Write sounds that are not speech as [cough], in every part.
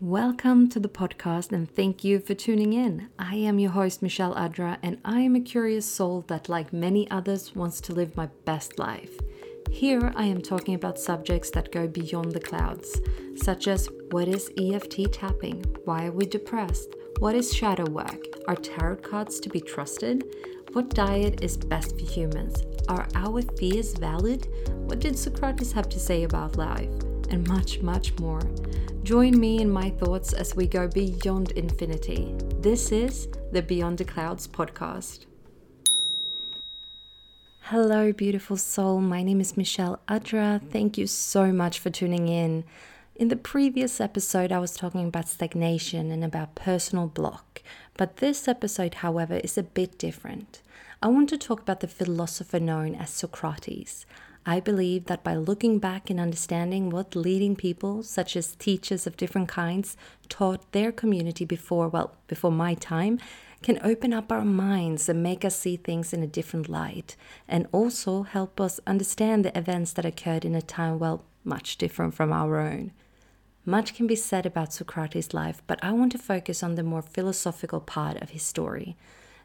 Welcome to the podcast and thank you for tuning in. I am your host, Michelle Adra, and I am a curious soul that, like many others, wants to live my best life. Here I am talking about subjects that go beyond the clouds, such as what is EFT tapping? Why are we depressed? What is shadow work? Are tarot cards to be trusted? What diet is best for humans? Are our fears valid? What did Socrates have to say about life? And much, much more. Join me in my thoughts as we go beyond infinity. This is the Beyond the Clouds podcast. Hello, beautiful soul. My name is Michelle Adra. Thank you so much for tuning in. In the previous episode, I was talking about stagnation and about personal block. But this episode, however, is a bit different. I want to talk about the philosopher known as Socrates. I believe that by looking back and understanding what leading people, such as teachers of different kinds, taught their community before, well, before my time, can open up our minds and make us see things in a different light, and also help us understand the events that occurred in a time, well, much different from our own. Much can be said about Socrates' life, but I want to focus on the more philosophical part of his story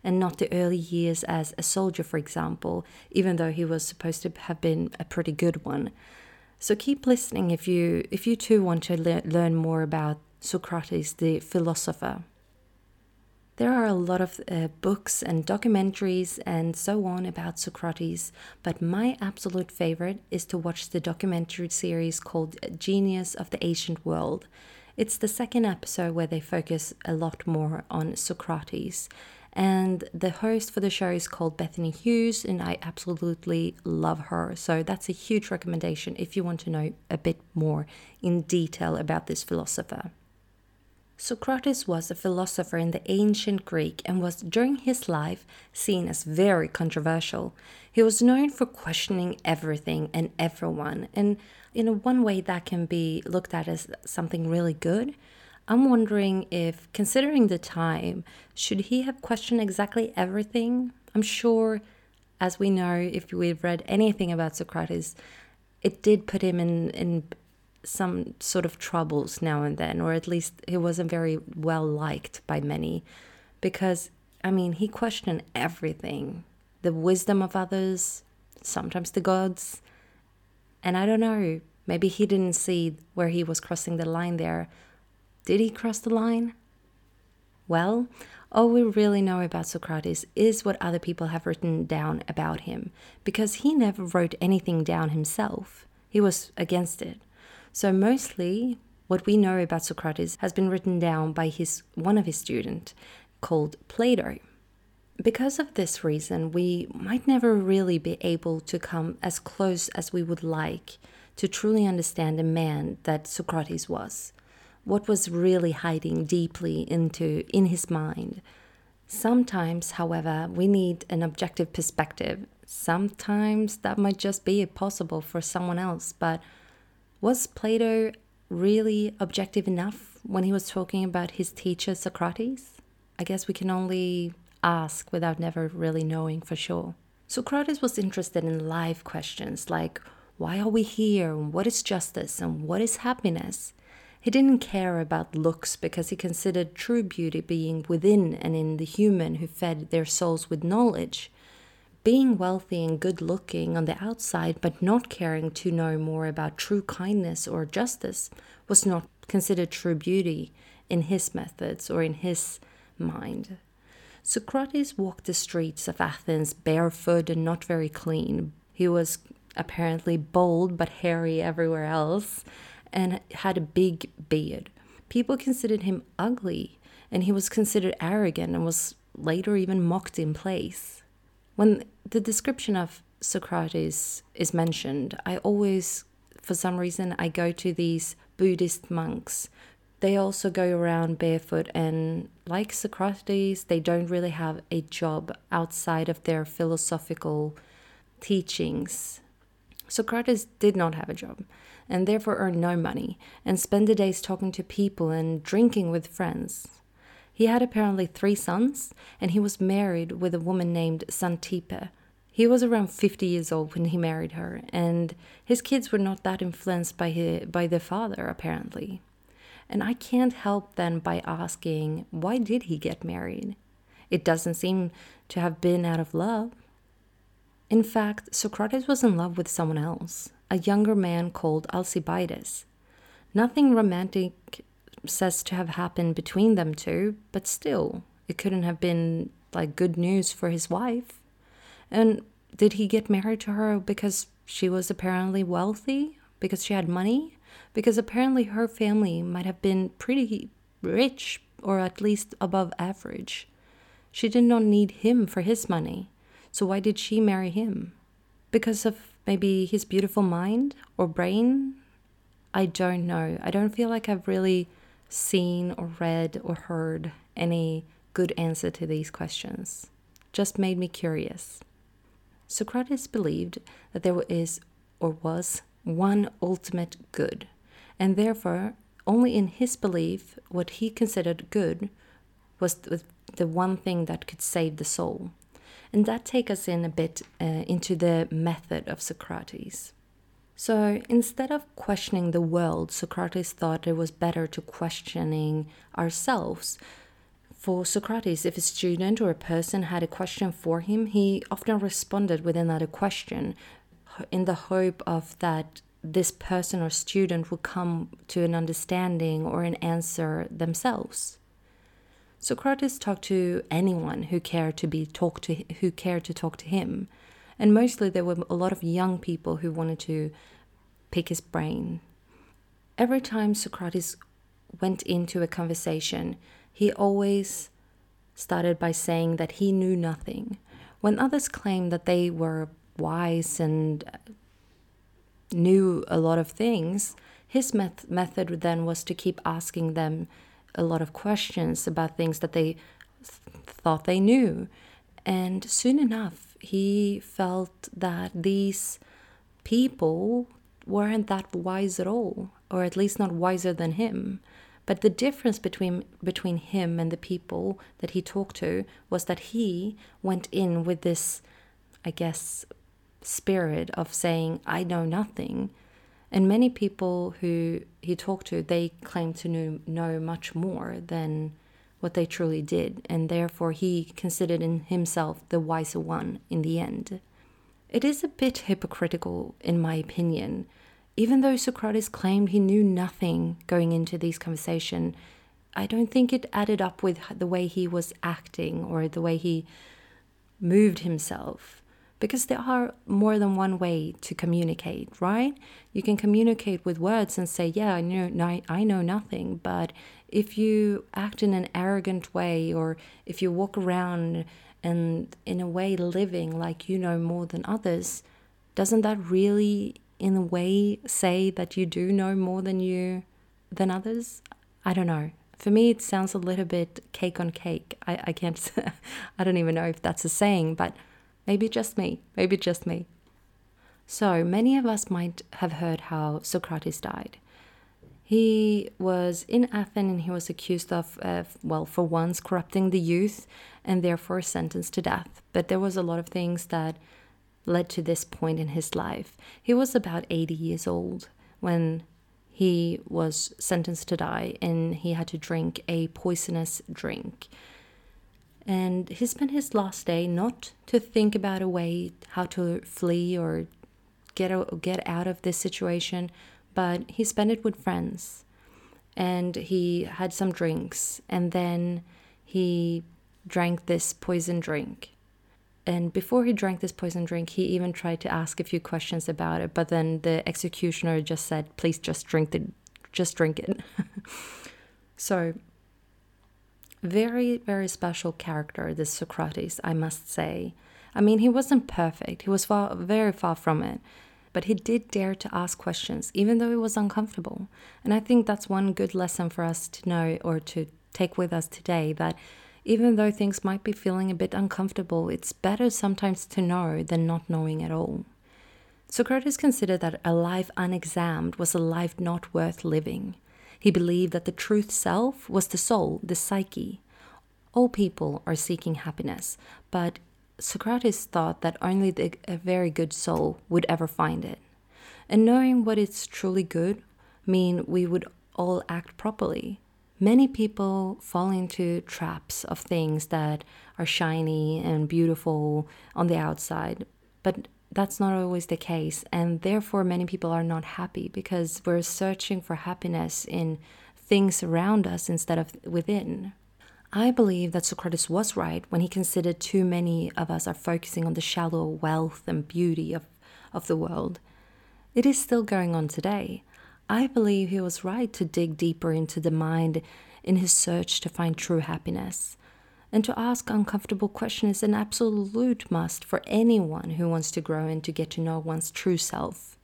and not the early years as a soldier, for example, even though he was supposed to have been a pretty good one. So keep listening if you if you too want to le- learn more about Socrates, the philosopher. There are a lot of uh, books and documentaries and so on about Socrates, but my absolute favorite is to watch the documentary series called Genius of the Ancient World. It's the second episode where they focus a lot more on Socrates and the host for the show is called Bettany Hughes, and I absolutely love her. So that's a huge recommendation if you want to know a bit more in detail about this philosopher. Socrates was a philosopher in the ancient Greek and was during his life seen as very controversial. He was known for questioning everything and everyone, and in one way that can be looked at as something really good, I'm wondering if, considering the time, should he have questioned exactly everything? I'm sure, as we know, if we've read anything about Socrates, it did put him in, in some sort of troubles now and then, or at least he wasn't very well liked by many. Because, I mean, he questioned everything the wisdom of others, sometimes the gods. And I don't know, maybe he didn't see where he was crossing the line there did he cross the line? Well, all we really know about Socrates is what other people have written down about him, because he never wrote anything down himself. He was against it. So mostly what we know about Socrates has been written down by his one of his students called Plato. Because of this reason, we might never really be able to come as close as we would like to truly understand the man that Socrates was what was really hiding deeply into in his mind. Sometimes, however, we need an objective perspective. Sometimes that might just be possible for someone else, but was Plato really objective enough when he was talking about his teacher Socrates? I guess we can only ask without never really knowing for sure. Socrates was interested in life questions like why are we here? What is justice? And what is happiness? He didn't care about looks because he considered true beauty being within and in the human who fed their souls with knowledge. Being wealthy and good looking on the outside, but not caring to know more about true kindness or justice, was not considered true beauty in his methods or in his mind. Socrates walked the streets of Athens barefoot and not very clean. He was apparently bold but hairy everywhere else and had a big beard. People considered him ugly, and he was considered arrogant and was later even mocked in place. When the description of Socrates is mentioned, I always, for some reason, I go to these Buddhist monks. They also go around barefoot, and like Socrates, they don't really have a job outside of their philosophical teachings. Socrates did not have a job and therefore earned no money, and spent the days talking to people and drinking with friends. He had apparently three sons, and he was married with a woman named Xantippe. He was around 50 years old when he married her, and his kids were not that influenced by, his, by their father, apparently. And I can't help then by asking, why did he get married? It doesn't seem to have been out of love. In fact, Socrates was in love with someone else, a younger man called Alcibiades. Nothing romantic says to have happened between them two, but still, it couldn't have been like good news for his wife. And did he get married to her because she was apparently wealthy? Because she had money? Because apparently her family might have been pretty rich or at least above average. She did not need him for his money. So why did she marry him? Because of maybe his beautiful mind or brain? I don't know. I don't feel like I've really seen or read or heard any good answer to these questions. Just made me curious. Socrates believed that there is or was one ultimate good, and therefore, only in his belief, what he considered good was the one thing that could save the soul. And that takes us in a bit uh, into the method of Socrates. So instead of questioning the world, Socrates thought it was better to questioning ourselves. For Socrates, if a student or a person had a question for him, he often responded with another question in the hope of that this person or student would come to an understanding or an answer themselves. Socrates talked to anyone who cared to be talked to who cared to talk to him, and mostly there were a lot of young people who wanted to pick his brain. Every time Socrates went into a conversation, he always started by saying that he knew nothing. When others claimed that they were wise and uh, knew a lot of things, his met- method then was to keep asking them a lot of questions about things that they th- thought they knew. And soon enough, he felt that these people weren't that wise at all, or at least not wiser than him. But the difference between between him and the people that he talked to was that he went in with this, I guess, spirit of saying, I know nothing. And many people who he talked to, they claimed to know, know much more than what they truly did, and therefore he considered in himself the wiser one in the end. It is a bit hypocritical, in my opinion. Even though Socrates claimed he knew nothing going into these conversations, I don't think it added up with the way he was acting or the way he moved himself because there are more than one way to communicate, right? You can communicate with words and say, "Yeah, I know, I know nothing," but if you act in an arrogant way, or if you walk around and in a way living like you know more than others, doesn't that really, in a way, say that you do know more than you than others? I don't know. For me, it sounds a little bit cake on cake. I, I can't, [laughs] I don't even know if that's a saying, but Maybe just me, maybe just me. So, many of us might have heard how Socrates died. He was in Athens and he was accused of, uh, well, for once, corrupting the youth and therefore sentenced to death. But there was a lot of things that led to this point in his life. He was about 80 years old when he was sentenced to die and he had to drink a poisonous drink. And he spent his last day not to think about a way how to flee or get out, get out of this situation, but he spent it with friends. And he had some drinks, and then he drank this poison drink. And before he drank this poison drink, he even tried to ask a few questions about it, but then the executioner just said, "Please just drink it, just drink it." [laughs] so very, very special character, this Socrates, I must say. I mean, he wasn't perfect, he was far, very far from it, but he did dare to ask questions, even though it was uncomfortable. And I think that's one good lesson for us to know or to take with us today that even though things might be feeling a bit uncomfortable, it's better sometimes to know than not knowing at all. Socrates considered that a life unexamined was a life not worth living. He believed that the truth self was the soul, the psyche. All people are seeking happiness, but Socrates thought that only the, a very good soul would ever find it. And knowing what is truly good mean we would all act properly. Many people fall into traps of things that are shiny and beautiful on the outside, but that's not always the case. And therefore, many people are not happy because we're searching for happiness in things around us instead of within. I believe that Socrates was right when he considered too many of us are focusing on the shallow wealth and beauty of, of the world. It is still going on today. I believe he was right to dig deeper into the mind in his search to find true happiness. And to ask uncomfortable questions is an absolute must for anyone who wants to grow and to get to know one's true self.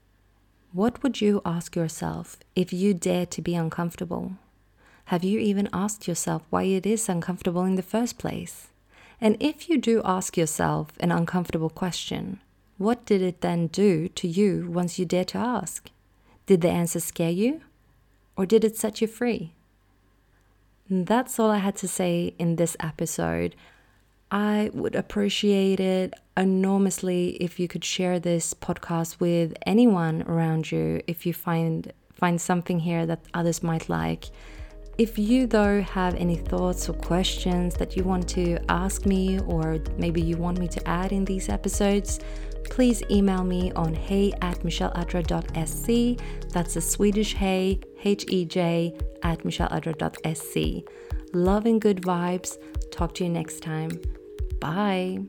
What would you ask yourself if you dared to be uncomfortable? Have you even asked yourself why it is uncomfortable in the first place? And if you do ask yourself an uncomfortable question, what did it then do to you once you dared to ask? Did the answer scare you? Or did it set you free? That's all I had to say in this episode. I would appreciate it enormously if you could share this podcast with anyone around you if you find find something here that others might like. If you, though, have any thoughts or questions that you want to ask me, or maybe you want me to add in these episodes, please email me on hey at michelleadra.sc. That's a Swedish hey, H E J, at michelleadra.sc. Love and good vibes. Talk to you next time. Bye.